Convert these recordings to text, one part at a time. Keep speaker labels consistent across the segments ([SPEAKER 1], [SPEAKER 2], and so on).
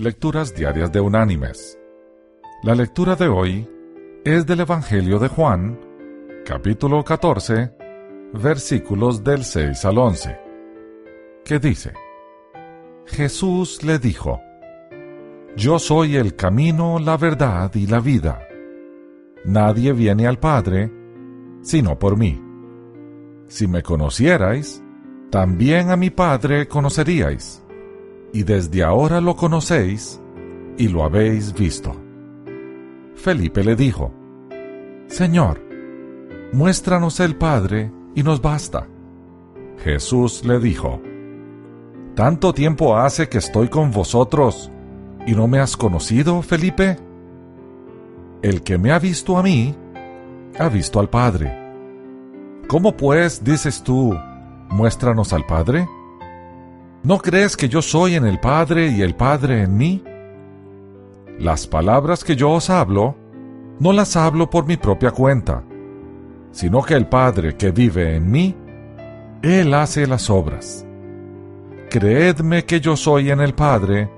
[SPEAKER 1] Lecturas Diarias de Unánimes. La lectura de hoy es del Evangelio de Juan, capítulo 14, versículos del 6 al 11, que dice, Jesús le dijo, Yo soy el camino, la verdad y la vida. Nadie viene al Padre sino por mí. Si me conocierais, también a mi Padre conoceríais, y desde ahora lo conocéis y lo habéis visto. Felipe le dijo, Señor, muéstranos el Padre y nos basta. Jesús le dijo, ¿Tanto tiempo hace que estoy con vosotros y no me has conocido, Felipe? El que me ha visto a mí, ha visto al Padre. ¿Cómo pues dices tú, muéstranos al Padre? ¿No crees que yo soy en el Padre y el Padre en mí? Las palabras que yo os hablo, no las hablo por mi propia cuenta, sino que el Padre que vive en mí, Él hace las obras. Creedme que yo soy en el Padre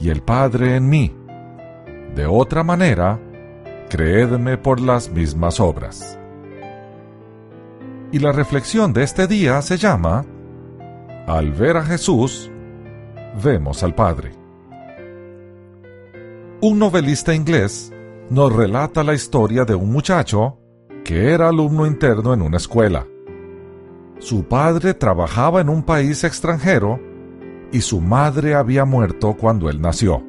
[SPEAKER 1] y el Padre en mí. De otra manera, creedme por las mismas obras. Y la reflexión de este día se llama Al ver a Jesús, vemos al Padre. Un novelista inglés nos relata la historia de un muchacho que era alumno interno en una escuela. Su padre trabajaba en un país extranjero y su madre había muerto cuando él nació.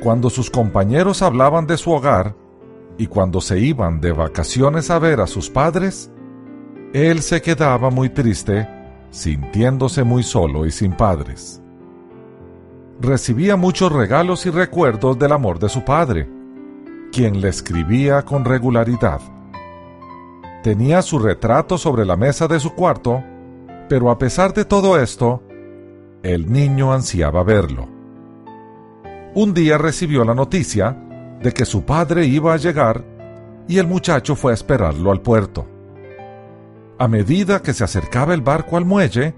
[SPEAKER 1] Cuando sus compañeros hablaban de su hogar y cuando se iban de vacaciones a ver a sus padres, él se quedaba muy triste, sintiéndose muy solo y sin padres. Recibía muchos regalos y recuerdos del amor de su padre, quien le escribía con regularidad. Tenía su retrato sobre la mesa de su cuarto, pero a pesar de todo esto, el niño ansiaba verlo un día recibió la noticia de que su padre iba a llegar y el muchacho fue a esperarlo al puerto. A medida que se acercaba el barco al muelle,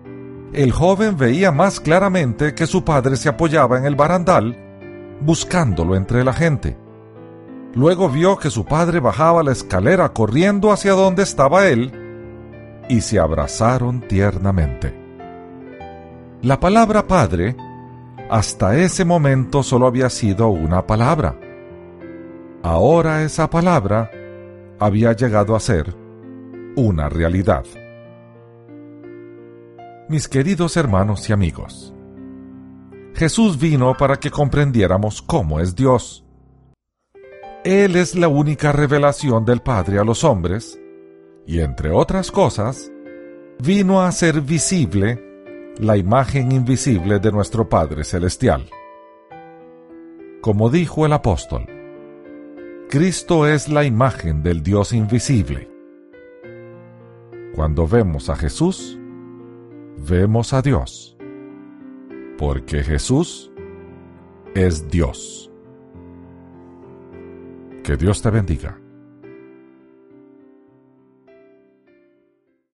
[SPEAKER 1] el joven veía más claramente que su padre se apoyaba en el barandal, buscándolo entre la gente. Luego vio que su padre bajaba la escalera corriendo hacia donde estaba él, y se abrazaron tiernamente. La palabra padre hasta ese momento solo había sido una palabra. Ahora esa palabra había llegado a ser una realidad. Mis queridos hermanos y amigos, Jesús vino para que comprendiéramos cómo es Dios. Él es la única revelación del Padre a los hombres, y entre otras cosas, vino a ser visible la imagen invisible de nuestro Padre Celestial. Como dijo el apóstol, Cristo es la imagen del Dios invisible. Cuando vemos a Jesús, vemos a Dios, porque Jesús es Dios. Que Dios te bendiga.